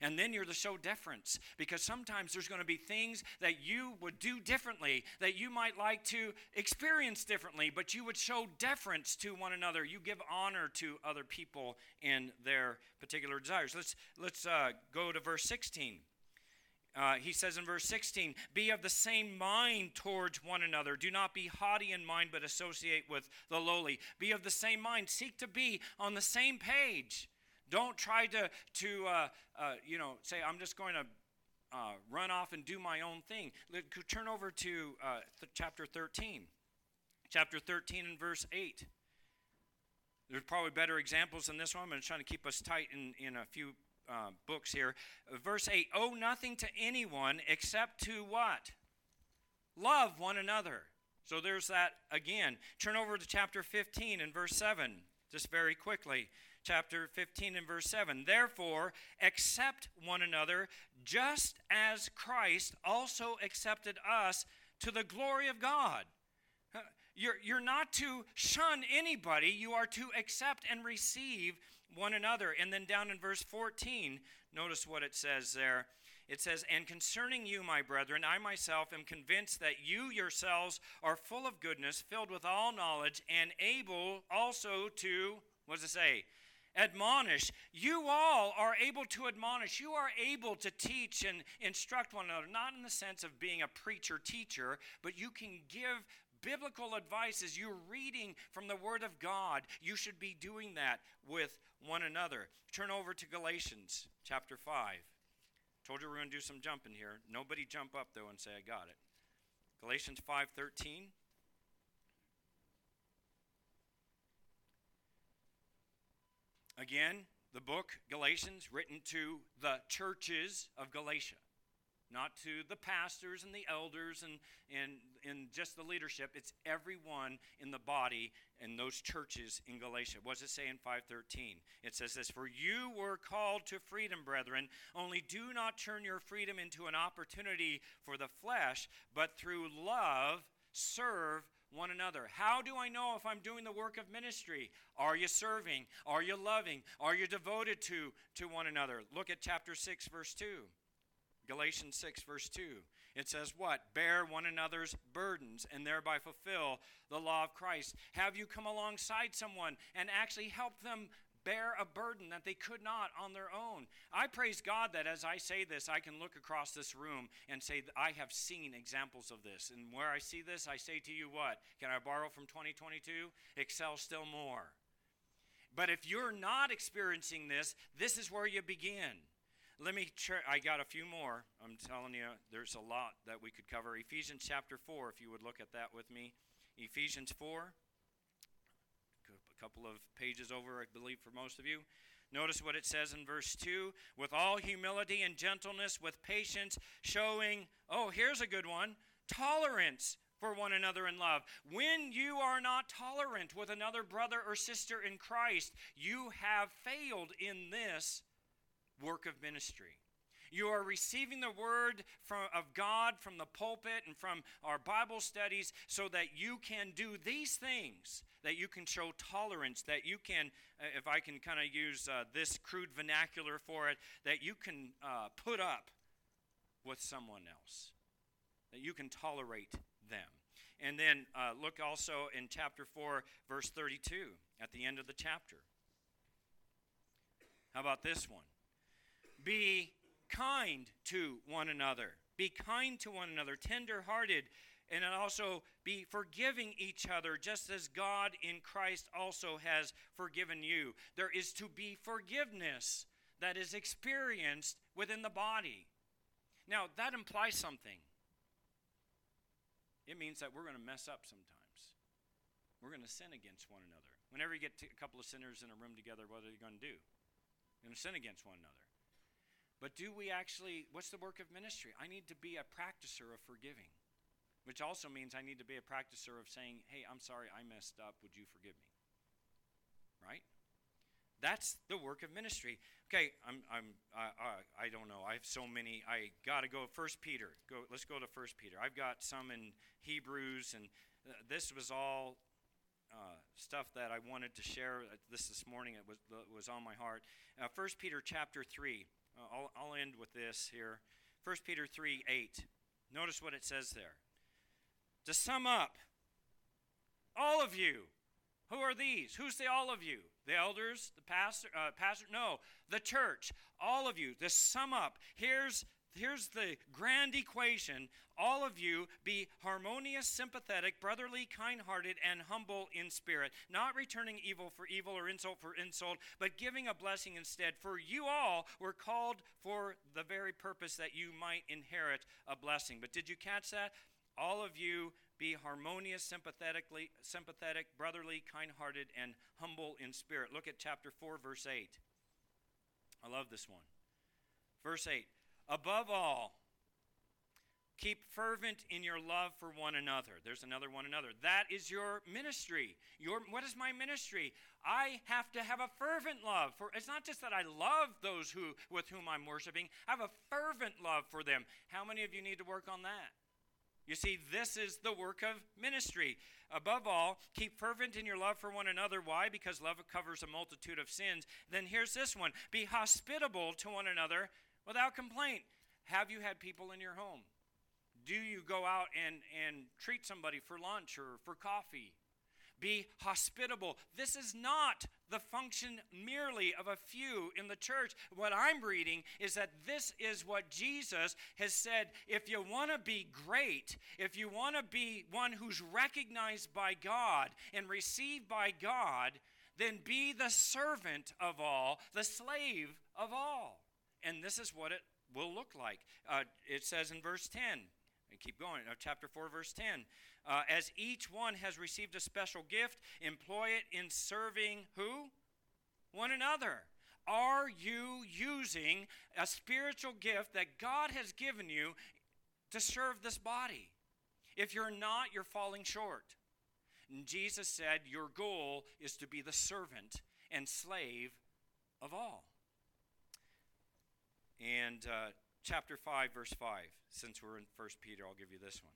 And then you're to show deference because sometimes there's going to be things that you would do differently, that you might like to experience differently, but you would show deference to one another. You give honor to other people in their particular desires. Let's, let's uh, go to verse 16. Uh, he says in verse 16, Be of the same mind towards one another. Do not be haughty in mind, but associate with the lowly. Be of the same mind. Seek to be on the same page. Don't try to, to uh, uh, you know, say, I'm just going to uh, run off and do my own thing. Let, turn over to uh, th- chapter 13. Chapter 13 and verse 8. There's probably better examples than this one. I'm trying to keep us tight in, in a few uh, books here. Verse 8 Owe nothing to anyone except to what? Love one another. So there's that again. Turn over to chapter 15 and verse 7, just very quickly chapter 15 and verse 7. Therefore, accept one another just as Christ also accepted us to the glory of God. You're, you're not to shun anybody, you are to accept and receive one another. And then down in verse 14, notice what it says there. It says, And concerning you, my brethren, I myself am convinced that you yourselves are full of goodness, filled with all knowledge, and able also to, what does it say? admonish. You all are able to admonish. You are able to teach and instruct one another, not in the sense of being a preacher teacher, but you can give biblical advice as you're reading from the Word of God. You should be doing that with one another. Turn over to Galatians chapter 5. Told you we're going to do some jumping here. Nobody jump up though and say I got it. Galatians 5:13 Again, the book Galatians written to the churches of Galatia not to the pastors and the elders and, and, and just the leadership. It's everyone in the body in those churches in Galatia. What does it say in 513? It says this For you were called to freedom, brethren, only do not turn your freedom into an opportunity for the flesh, but through love serve one another. How do I know if I'm doing the work of ministry? Are you serving? Are you loving? Are you devoted to, to one another? Look at chapter 6, verse 2. Galatians 6, verse 2. It says, What? Bear one another's burdens and thereby fulfill the law of Christ. Have you come alongside someone and actually help them bear a burden that they could not on their own? I praise God that as I say this, I can look across this room and say, I have seen examples of this. And where I see this, I say to you, What? Can I borrow from 2022? Excel still more. But if you're not experiencing this, this is where you begin. Let me, try, I got a few more. I'm telling you, there's a lot that we could cover. Ephesians chapter 4, if you would look at that with me. Ephesians 4, a couple of pages over, I believe, for most of you. Notice what it says in verse 2 with all humility and gentleness, with patience, showing, oh, here's a good one, tolerance for one another in love. When you are not tolerant with another brother or sister in Christ, you have failed in this work of ministry. You are receiving the word from, of God from the pulpit and from our Bible studies so that you can do these things, that you can show tolerance, that you can, uh, if I can kind of use uh, this crude vernacular for it, that you can uh, put up with someone else, that you can tolerate them. And then uh, look also in chapter 4, verse 32, at the end of the chapter. How about this one? Be kind to one another. Be kind to one another, tender hearted, and also be forgiving each other, just as God in Christ also has forgiven you. There is to be forgiveness that is experienced within the body. Now, that implies something. It means that we're going to mess up sometimes. We're going to sin against one another. Whenever you get a couple of sinners in a room together, what are you going to do? You're going to sin against one another. But do we actually, what's the work of ministry? I need to be a practicer of forgiving, which also means I need to be a practicer of saying, hey, I'm sorry, I messed up. Would you forgive me? Right? That's the work of ministry. Okay, I'm, I'm, uh, I don't know. I have so many. I got to go. First Peter. Go. Let's go to First Peter. I've got some in Hebrews, and uh, this was all uh, stuff that I wanted to share. Uh, this this morning. It was was on my heart. Uh, First Peter chapter three. Uh, I'll, I'll end with this here. 1 Peter 3 8. Notice what it says there. To sum up, all of you, who are these? Who's the all of you? The elders, the pastor, uh, pastor? No, the church. All of you. To sum up, here's here's the grand equation all of you be harmonious, sympathetic, brotherly, kind hearted, and humble in spirit, not returning evil for evil or insult for insult, but giving a blessing instead. For you all were called for the very purpose that you might inherit a blessing. But did you catch that? All of you be harmonious, sympathetically, sympathetic, brotherly, kind hearted, and humble in spirit. Look at chapter 4, verse 8. I love this one. Verse 8 Above all, keep fervent in your love for one another. There's another one another. That is your ministry. Your what is my ministry? I have to have a fervent love for it's not just that I love those who with whom I'm worshiping. I have a fervent love for them. How many of you need to work on that? You see, this is the work of ministry. Above all, keep fervent in your love for one another. Why? Because love covers a multitude of sins. Then here's this one be hospitable to one another without complaint. Have you had people in your home? Do you go out and, and treat somebody for lunch or for coffee? be hospitable. This is not the function merely of a few in the church. What I'm reading is that this is what Jesus has said. If you want to be great, if you want to be one who's recognized by God and received by God, then be the servant of all, the slave of all. And this is what it will look like. Uh, it says in verse 10, and keep going, uh, chapter 4, verse 10. Uh, as each one has received a special gift, employ it in serving who? One another. Are you using a spiritual gift that God has given you to serve this body? If you're not, you're falling short. And Jesus said, Your goal is to be the servant and slave of all. And uh, chapter 5, verse 5, since we're in 1 Peter, I'll give you this one.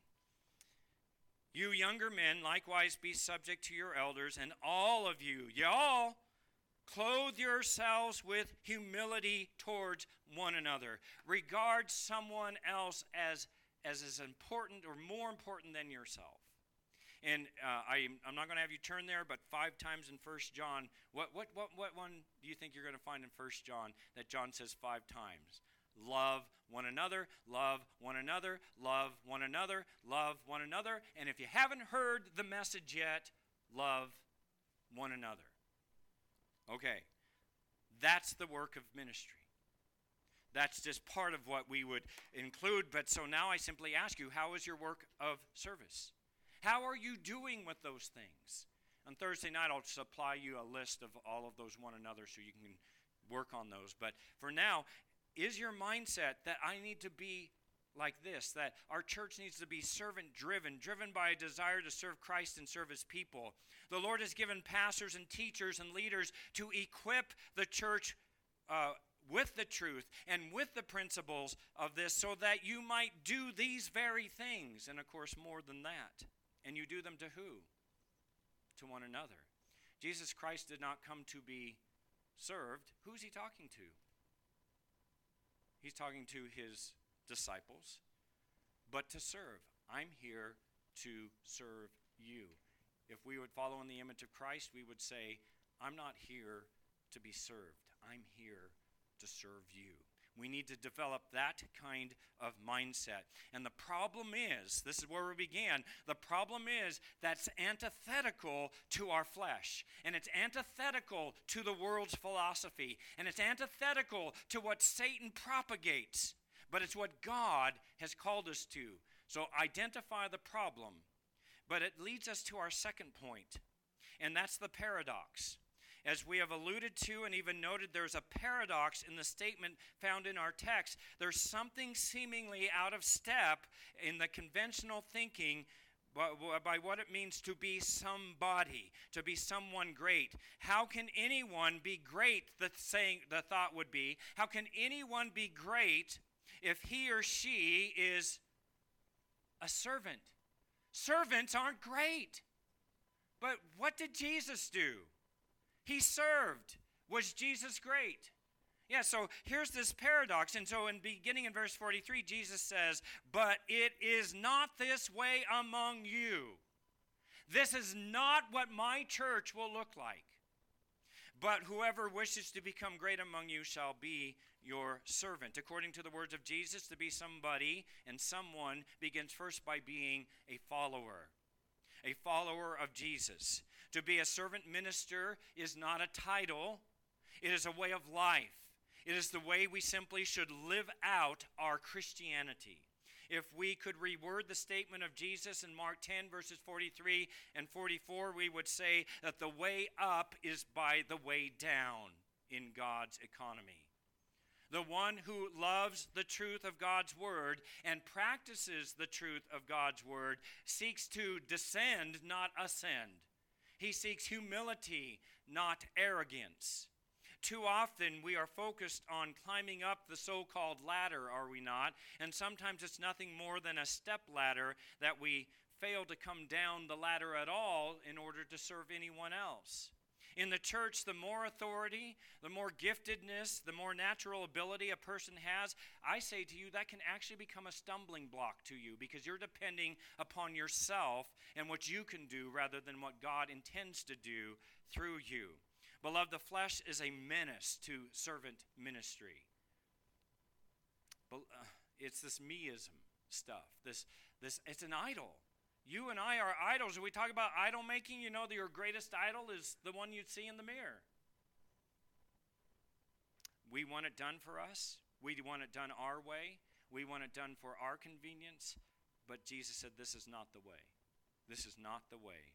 You younger men, likewise be subject to your elders, and all of you, y'all, clothe yourselves with humility towards one another. Regard someone else as, as as important or more important than yourself. And uh, I, I'm not going to have you turn there, but five times in First John, what, what, what, what one do you think you're going to find in First John that John says five times? Love one another, love one another, love one another, love one another. And if you haven't heard the message yet, love one another. Okay, that's the work of ministry. That's just part of what we would include. But so now I simply ask you, how is your work of service? How are you doing with those things? On Thursday night, I'll supply you a list of all of those one another so you can work on those. But for now, is your mindset that I need to be like this that our church needs to be servant driven, driven by a desire to serve Christ and serve his people. The Lord has given pastors and teachers and leaders to equip the church uh, with the truth and with the principles of this so that you might do these very things. And of course, more than that. And you do them to who? To one another. Jesus Christ did not come to be served. Who's he talking to? He's talking to his disciples, but to serve. I'm here to serve you. If we would follow in the image of Christ, we would say, I'm not here to be served, I'm here to serve you. We need to develop that kind of mindset. And the problem is this is where we began. The problem is that's antithetical to our flesh, and it's antithetical to the world's philosophy, and it's antithetical to what Satan propagates. But it's what God has called us to. So identify the problem. But it leads us to our second point, and that's the paradox. As we have alluded to and even noted, there's a paradox in the statement found in our text. There's something seemingly out of step in the conventional thinking by what it means to be somebody, to be someone great. How can anyone be great? The saying, the thought would be, how can anyone be great if he or she is a servant? Servants aren't great. But what did Jesus do? He served. Was Jesus great? Yeah, so here's this paradox. And so, in beginning in verse 43, Jesus says, But it is not this way among you. This is not what my church will look like. But whoever wishes to become great among you shall be your servant. According to the words of Jesus, to be somebody and someone begins first by being a follower, a follower of Jesus. To be a servant minister is not a title, it is a way of life. It is the way we simply should live out our Christianity. If we could reword the statement of Jesus in Mark 10, verses 43 and 44, we would say that the way up is by the way down in God's economy. The one who loves the truth of God's word and practices the truth of God's word seeks to descend, not ascend. He seeks humility, not arrogance. Too often we are focused on climbing up the so called ladder, are we not? And sometimes it's nothing more than a step ladder that we fail to come down the ladder at all in order to serve anyone else. In the church, the more authority, the more giftedness, the more natural ability a person has, I say to you, that can actually become a stumbling block to you because you're depending upon yourself and what you can do rather than what God intends to do through you. Beloved, the flesh is a menace to servant ministry. Uh, it's this meism stuff. This, this, it's an idol. You and I are idols. We talk about idol making, you know that your greatest idol is the one you see in the mirror. We want it done for us. We want it done our way. We want it done for our convenience. But Jesus said, This is not the way. This is not the way.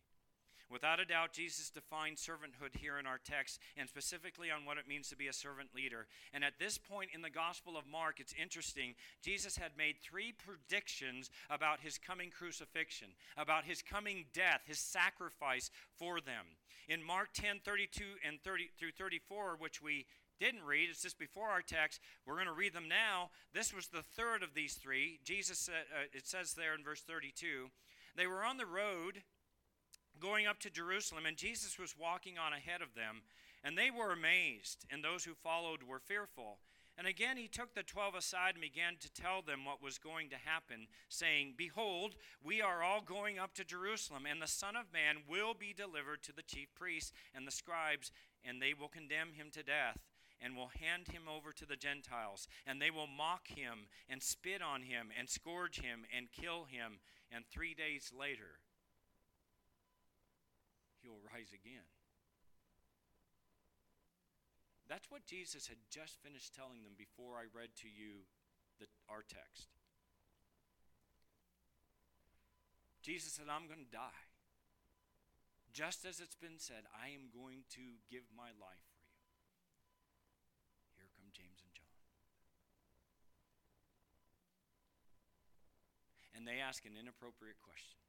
Without a doubt, Jesus defined servanthood here in our text and specifically on what it means to be a servant leader. And at this point in the Gospel of Mark, it's interesting. Jesus had made three predictions about his coming crucifixion, about his coming death, his sacrifice for them. In Mark 10 32 and 30 through 34, which we didn't read, it's just before our text. We're going to read them now. This was the third of these three. Jesus said, uh, it says there in verse 32, they were on the road going up to Jerusalem, and Jesus was walking on ahead of them. And they were amazed, and those who followed were fearful. And again he took the twelve aside and began to tell them what was going to happen, saying, Behold, we are all going up to Jerusalem, and the Son of Man will be delivered to the chief priests and the scribes, and they will condemn him to death, and will hand him over to the Gentiles. And they will mock him, and spit on him, and scourge him, and kill him. And three days later, he'll rise again. That's what Jesus had just finished telling them before I read to you the, our text. Jesus said, I'm going to die. Just as it's been said, I am going to give my life for you. Here come James and John. And they ask an inappropriate question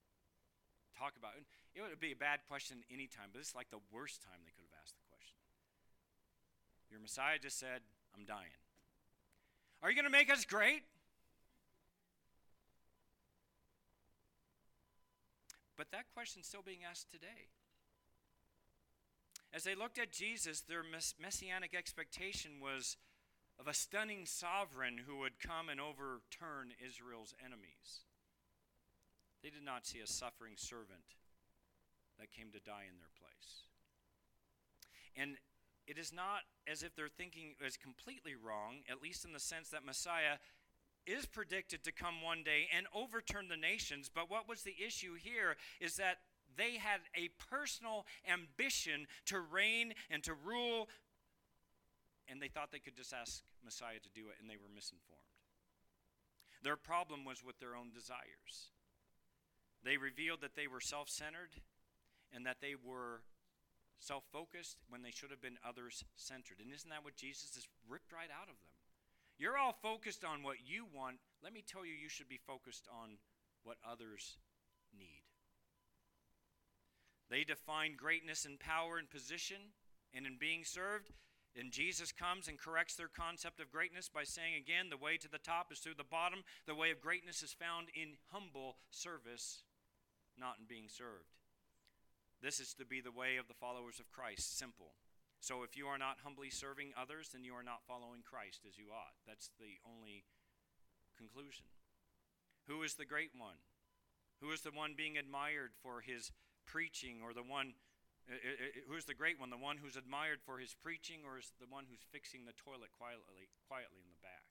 talk about it. It would be a bad question anytime, but this is like the worst time they could have asked the question. Your Messiah just said, I'm dying. Are you going to make us great? But that question's still being asked today. As they looked at Jesus, their messianic expectation was of a stunning sovereign who would come and overturn Israel's enemies. They did not see a suffering servant that came to die in their place. And it is not as if their thinking is completely wrong, at least in the sense that Messiah is predicted to come one day and overturn the nations. But what was the issue here is that they had a personal ambition to reign and to rule, and they thought they could just ask Messiah to do it, and they were misinformed. Their problem was with their own desires. They revealed that they were self centered and that they were self focused when they should have been others centered. And isn't that what Jesus has ripped right out of them? You're all focused on what you want. Let me tell you, you should be focused on what others need. They define greatness in power and position and in being served. And Jesus comes and corrects their concept of greatness by saying again, the way to the top is through the bottom. The way of greatness is found in humble service not in being served. This is to be the way of the followers of Christ. Simple. So if you are not humbly serving others, then you are not following Christ as you ought. That's the only conclusion. Who is the great one? Who is the one being admired for his preaching, or the one uh, uh, uh, who is the great one? The one who's admired for his preaching, or is the one who's fixing the toilet quietly, quietly in the back?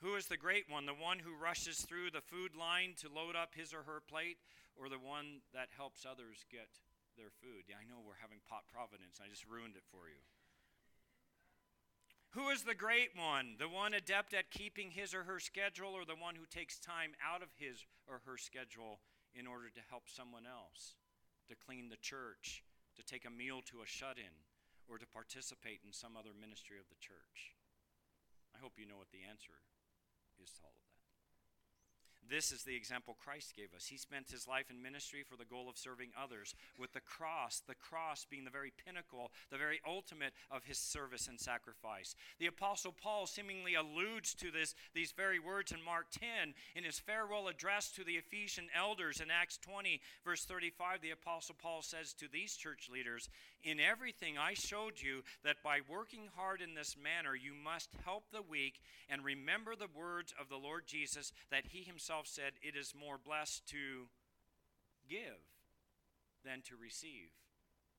Who is the great one? The one who rushes through the food line to load up his or her plate, or the one that helps others get their food? Yeah, I know we're having pot providence. I just ruined it for you. Who is the great one? The one adept at keeping his or her schedule, or the one who takes time out of his or her schedule in order to help someone else, to clean the church, to take a meal to a shut in, or to participate in some other ministry of the church? I hope you know what the answer is all of that. This is the example Christ gave us. He spent his life in ministry for the goal of serving others, with the cross, the cross being the very pinnacle, the very ultimate of his service and sacrifice. The Apostle Paul seemingly alludes to this, these very words in Mark 10 in his farewell address to the Ephesian elders in Acts 20, verse 35. The Apostle Paul says to these church leaders, In everything I showed you that by working hard in this manner, you must help the weak and remember the words of the Lord Jesus that he himself said, It is more blessed to give than to receive.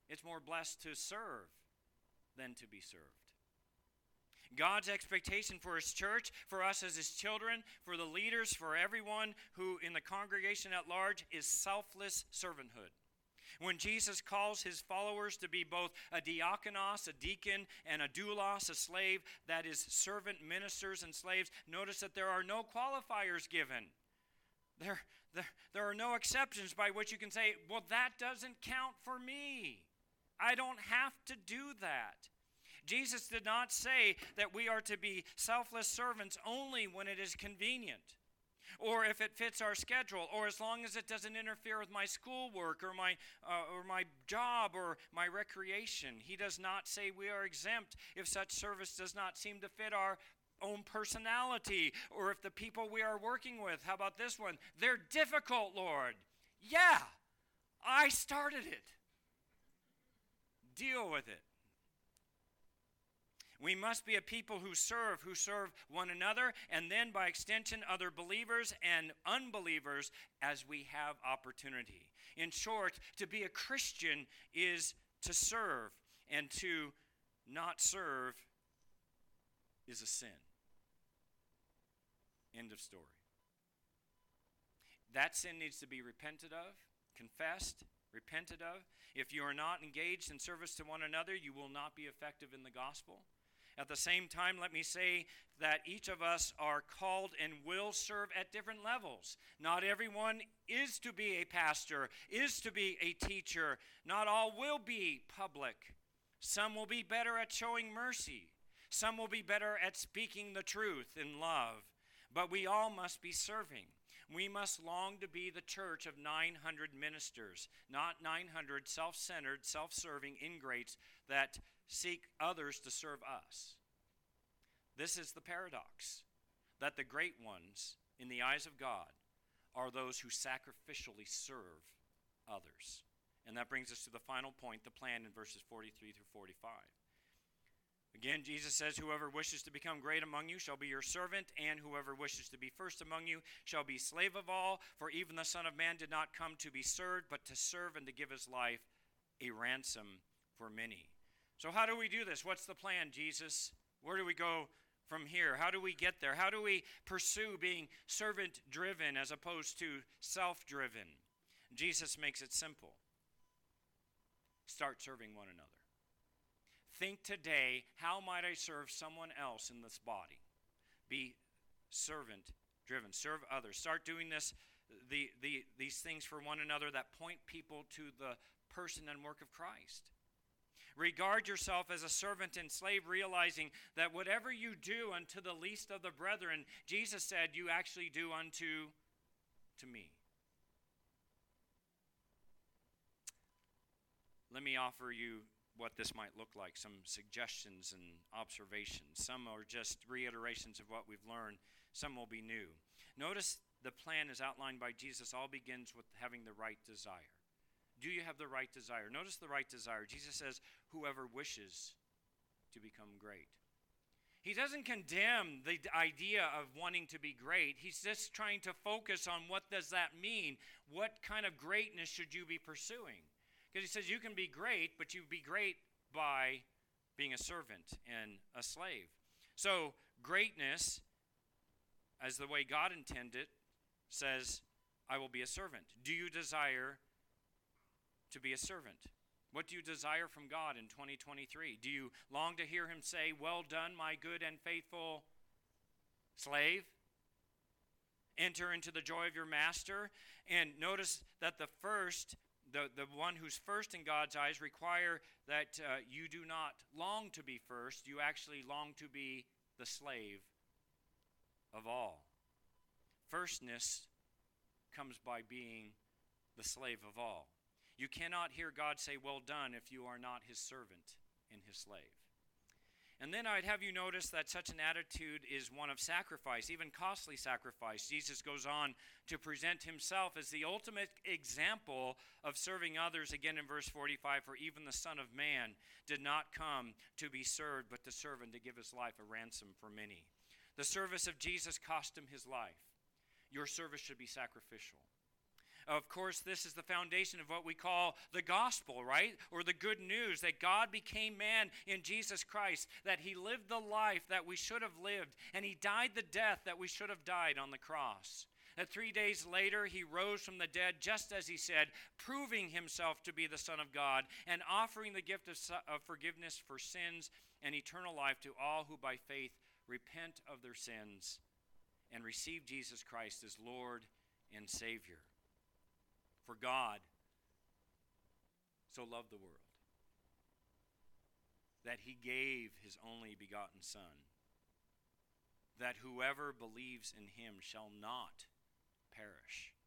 It's more blessed to serve than to be served. God's expectation for His church, for us as His children, for the leaders, for everyone who in the congregation at large is selfless servanthood. When Jesus calls his followers to be both a diakonos, a deacon, and a doulos, a slave, that is, servant ministers and slaves, notice that there are no qualifiers given. There, there, there are no exceptions by which you can say, well, that doesn't count for me. I don't have to do that. Jesus did not say that we are to be selfless servants only when it is convenient or if it fits our schedule or as long as it doesn't interfere with my schoolwork or my uh, or my job or my recreation he does not say we are exempt if such service does not seem to fit our own personality or if the people we are working with, how about this one? They're difficult, Lord. Yeah, I started it. Deal with it. We must be a people who serve, who serve one another, and then by extension, other believers and unbelievers as we have opportunity. In short, to be a Christian is to serve, and to not serve is a sin. End of story. That sin needs to be repented of, confessed, repented of. If you are not engaged in service to one another, you will not be effective in the gospel. At the same time, let me say that each of us are called and will serve at different levels. Not everyone is to be a pastor, is to be a teacher. Not all will be public. Some will be better at showing mercy. Some will be better at speaking the truth in love. But we all must be serving. We must long to be the church of 900 ministers, not 900 self centered, self serving ingrates that seek others to serve us. This is the paradox that the great ones, in the eyes of God, are those who sacrificially serve others. And that brings us to the final point, the plan in verses 43 through 45. Again, Jesus says, Whoever wishes to become great among you shall be your servant, and whoever wishes to be first among you shall be slave of all. For even the Son of Man did not come to be served, but to serve and to give his life a ransom for many. So, how do we do this? What's the plan, Jesus? Where do we go from here? How do we get there? How do we pursue being servant driven as opposed to self driven? Jesus makes it simple start serving one another. Think today, how might I serve someone else in this body? Be servant driven, serve others. Start doing this, the, the, these things for one another that point people to the person and work of Christ. Regard yourself as a servant and slave, realizing that whatever you do unto the least of the brethren, Jesus said, you actually do unto to me. Let me offer you what this might look like, some suggestions and observations. Some are just reiterations of what we've learned, some will be new. Notice the plan is outlined by Jesus, all begins with having the right desire. Do you have the right desire? Notice the right desire. Jesus says, Whoever wishes to become great. He doesn't condemn the idea of wanting to be great. He's just trying to focus on what does that mean? What kind of greatness should you be pursuing? Because he says you can be great, but you'd be great by being a servant and a slave. So, greatness, as the way God intended, says, I will be a servant. Do you desire to be a servant? What do you desire from God in 2023? Do you long to hear Him say, Well done, my good and faithful slave? Enter into the joy of your master. And notice that the first the, the one who's first in God's eyes require that uh, you do not long to be first, you actually long to be the slave of all. Firstness comes by being the slave of all. You cannot hear God say, Well done, if you are not his servant and his slave. And then I'd have you notice that such an attitude is one of sacrifice, even costly sacrifice. Jesus goes on to present himself as the ultimate example of serving others, again in verse 45 For even the Son of Man did not come to be served, but to serve and to give his life a ransom for many. The service of Jesus cost him his life. Your service should be sacrificial. Of course, this is the foundation of what we call the gospel, right? Or the good news that God became man in Jesus Christ, that he lived the life that we should have lived, and he died the death that we should have died on the cross. That three days later he rose from the dead, just as he said, proving himself to be the Son of God and offering the gift of, of forgiveness for sins and eternal life to all who by faith repent of their sins and receive Jesus Christ as Lord and Savior. For God so loved the world that he gave his only begotten Son, that whoever believes in him shall not perish,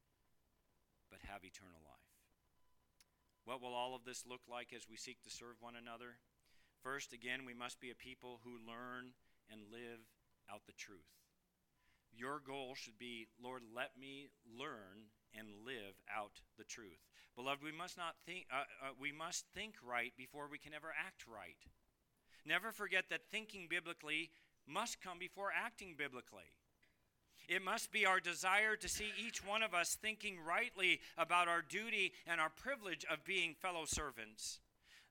but have eternal life. What will all of this look like as we seek to serve one another? First, again, we must be a people who learn and live out the truth. Your goal should be, Lord, let me learn and live out the truth. Beloved, we must not think uh, uh, we must think right before we can ever act right. Never forget that thinking biblically must come before acting biblically. It must be our desire to see each one of us thinking rightly about our duty and our privilege of being fellow servants.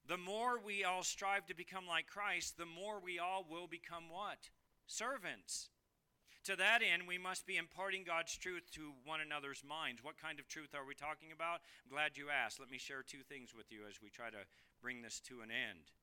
The more we all strive to become like Christ, the more we all will become what? Servants. To that end, we must be imparting God's truth to one another's minds. What kind of truth are we talking about? I'm glad you asked. Let me share two things with you as we try to bring this to an end.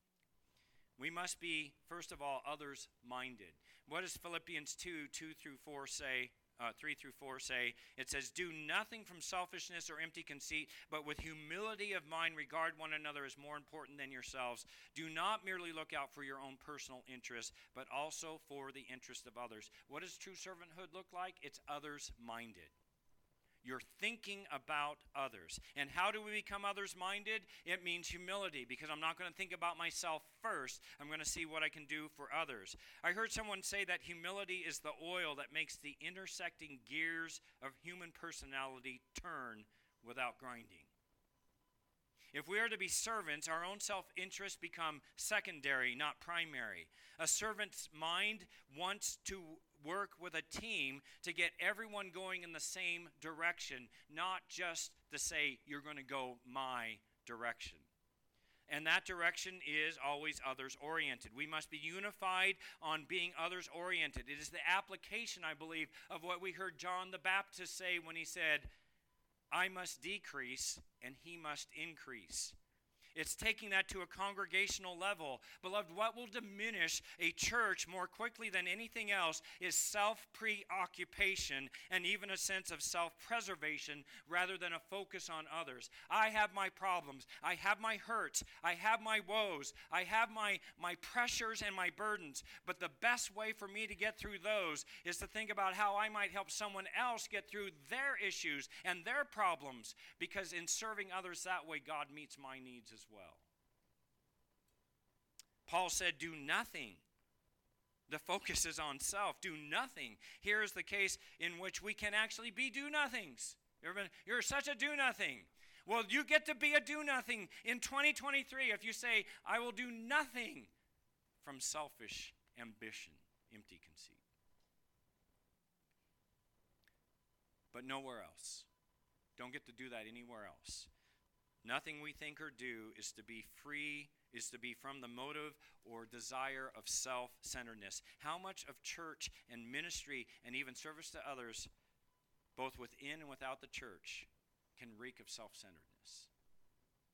We must be, first of all, others minded. What does Philippians 2 2 through 4 say? Uh, 3 through 4 say, it says, Do nothing from selfishness or empty conceit, but with humility of mind regard one another as more important than yourselves. Do not merely look out for your own personal interests, but also for the interest of others. What does true servanthood look like? It's others minded. You're thinking about others. And how do we become others minded? It means humility because I'm not going to think about myself first. I'm going to see what I can do for others. I heard someone say that humility is the oil that makes the intersecting gears of human personality turn without grinding. If we are to be servants, our own self interest become secondary, not primary. A servant's mind wants to work with a team to get everyone going in the same direction, not just to say, you're going to go my direction. And that direction is always others oriented. We must be unified on being others oriented. It is the application, I believe, of what we heard John the Baptist say when he said, I must decrease and he must increase. It's taking that to a congregational level. Beloved, what will diminish a church more quickly than anything else is self preoccupation and even a sense of self preservation rather than a focus on others. I have my problems. I have my hurts. I have my woes. I have my, my pressures and my burdens. But the best way for me to get through those is to think about how I might help someone else get through their issues and their problems. Because in serving others that way, God meets my needs as well. Paul said, Do nothing. The focus is on self. Do nothing. Here is the case in which we can actually be do nothings. You're such a do nothing. Well, you get to be a do nothing in 2023 if you say, I will do nothing from selfish ambition, empty conceit. But nowhere else. Don't get to do that anywhere else. Nothing we think or do is to be free, is to be from the motive or desire of self centeredness. How much of church and ministry and even service to others, both within and without the church, can reek of self centeredness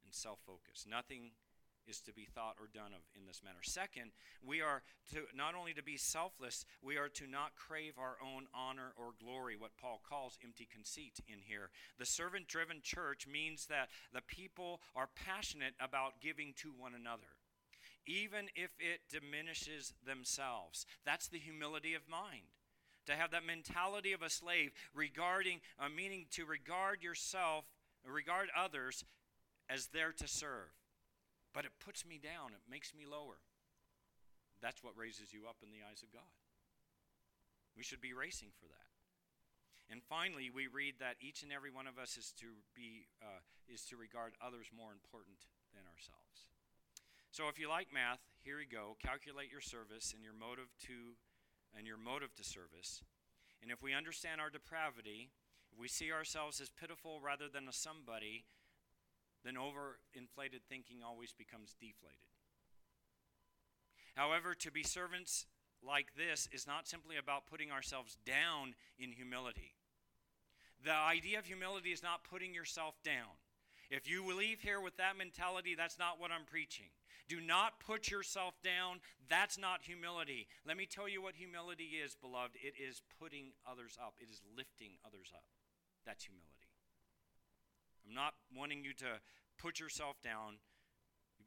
and self focus? Nothing is to be thought or done of in this manner. Second, we are to not only to be selfless, we are to not crave our own honor or glory, what Paul calls empty conceit in here. The servant driven church means that the people are passionate about giving to one another. Even if it diminishes themselves. That's the humility of mind. to have that mentality of a slave regarding, uh, meaning to regard yourself, regard others as there to serve. But it puts me down, it makes me lower. That's what raises you up in the eyes of God. We should be racing for that. And finally, we read that each and every one of us is to be uh, is to regard others more important than ourselves. So, if you like math, here you go. Calculate your service and your motive to and your motive to service. And if we understand our depravity, if we see ourselves as pitiful rather than a somebody, then overinflated thinking always becomes deflated. However, to be servants like this is not simply about putting ourselves down in humility. The idea of humility is not putting yourself down. If you leave here with that mentality, that's not what I'm preaching. Do not put yourself down. That's not humility. Let me tell you what humility is, beloved. It is putting others up, it is lifting others up. That's humility. I'm not wanting you to put yourself down.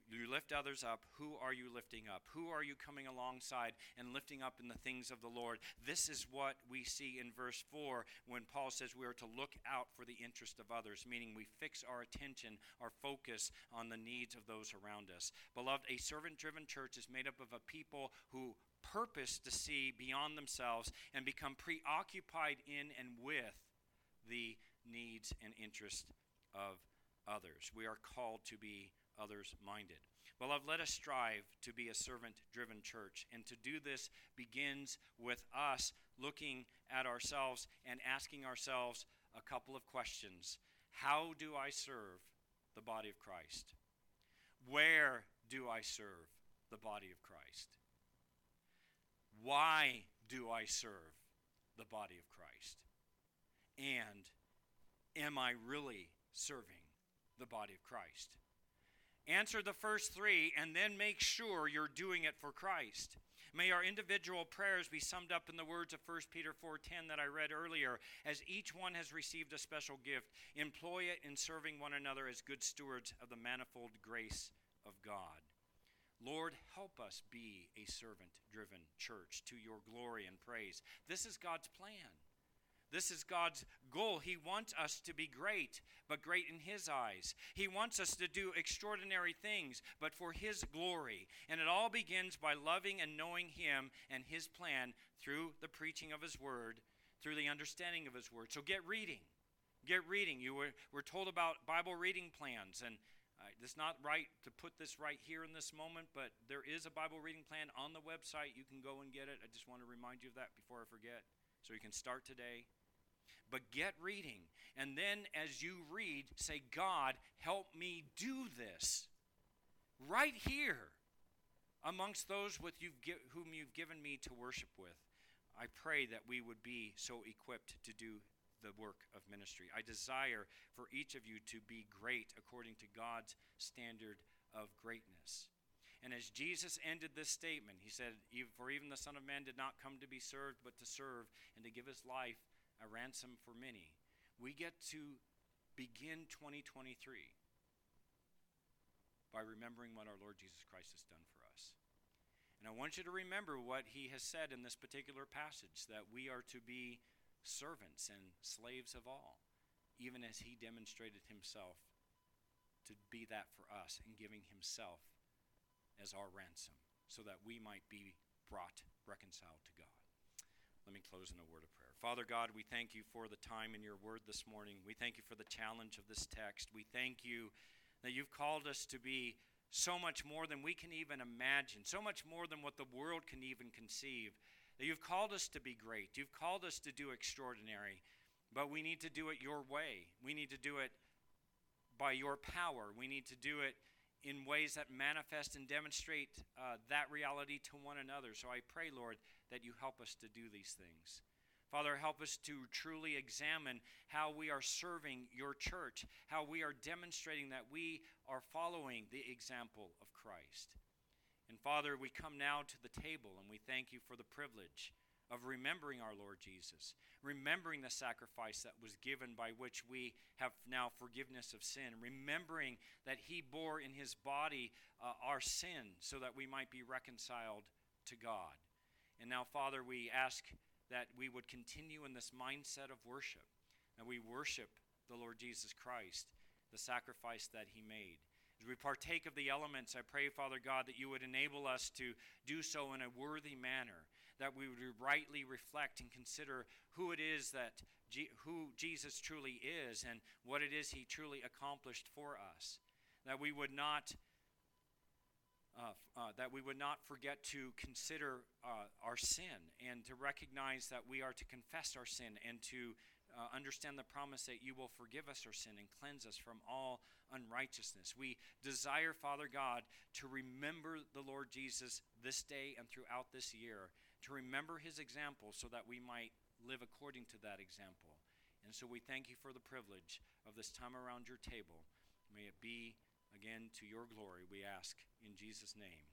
You lift others up. Who are you lifting up? Who are you coming alongside and lifting up in the things of the Lord? This is what we see in verse 4 when Paul says we are to look out for the interest of others, meaning we fix our attention, our focus on the needs of those around us. Beloved, a servant driven church is made up of a people who purpose to see beyond themselves and become preoccupied in and with the needs and interests of others. We are called to be others minded. Beloved, let us strive to be a servant driven church. And to do this begins with us looking at ourselves and asking ourselves a couple of questions How do I serve the body of Christ? Where do I serve the body of Christ? Why do I serve the body of Christ? And am I really serving the body of Christ? Answer the first three and then make sure you're doing it for Christ. May our individual prayers be summed up in the words of 1 Peter 4:10 that I read earlier, as each one has received a special gift, employ it in serving one another as good stewards of the manifold grace of God. Lord, help us be a servant-driven church to your glory and praise. This is God's plan. This is God's goal. He wants us to be great, but great in His eyes. He wants us to do extraordinary things, but for His glory. And it all begins by loving and knowing Him and His plan through the preaching of His Word, through the understanding of His Word. So get reading. Get reading. You were, were told about Bible reading plans, and uh, it's not right to put this right here in this moment, but there is a Bible reading plan on the website. You can go and get it. I just want to remind you of that before I forget. So you can start today. But get reading. And then as you read, say, God, help me do this. Right here amongst those with you've whom you've given me to worship with. I pray that we would be so equipped to do the work of ministry. I desire for each of you to be great according to God's standard of greatness. And as Jesus ended this statement, he said, For even the Son of Man did not come to be served, but to serve and to give his life a ransom for many. We get to begin 2023 by remembering what our Lord Jesus Christ has done for us. And I want you to remember what he has said in this particular passage that we are to be servants and slaves of all, even as he demonstrated himself to be that for us in giving himself as our ransom so that we might be brought reconciled to God. Let me close in a word of prayer. Father God, we thank you for the time in your word this morning. We thank you for the challenge of this text. We thank you that you've called us to be so much more than we can even imagine, so much more than what the world can even conceive. That you've called us to be great. You've called us to do extraordinary. But we need to do it your way. We need to do it by your power. We need to do it in ways that manifest and demonstrate uh, that reality to one another. So I pray, Lord, that you help us to do these things. Father, help us to truly examine how we are serving your church, how we are demonstrating that we are following the example of Christ. And Father, we come now to the table and we thank you for the privilege of remembering our Lord Jesus, remembering the sacrifice that was given by which we have now forgiveness of sin, remembering that He bore in His body uh, our sin so that we might be reconciled to God. And now, Father, we ask that we would continue in this mindset of worship, and we worship the Lord Jesus Christ, the sacrifice that he made. As we partake of the elements, I pray, Father God, that you would enable us to do so in a worthy manner, that we would rightly reflect and consider who it is that who Jesus truly is and what it is he truly accomplished for us. That we would not uh, uh, that we would not forget to consider uh, our sin and to recognize that we are to confess our sin and to uh, understand the promise that you will forgive us our sin and cleanse us from all unrighteousness. We desire, Father God, to remember the Lord Jesus this day and throughout this year, to remember his example so that we might live according to that example. And so we thank you for the privilege of this time around your table. May it be again to your glory, we ask in Jesus' name.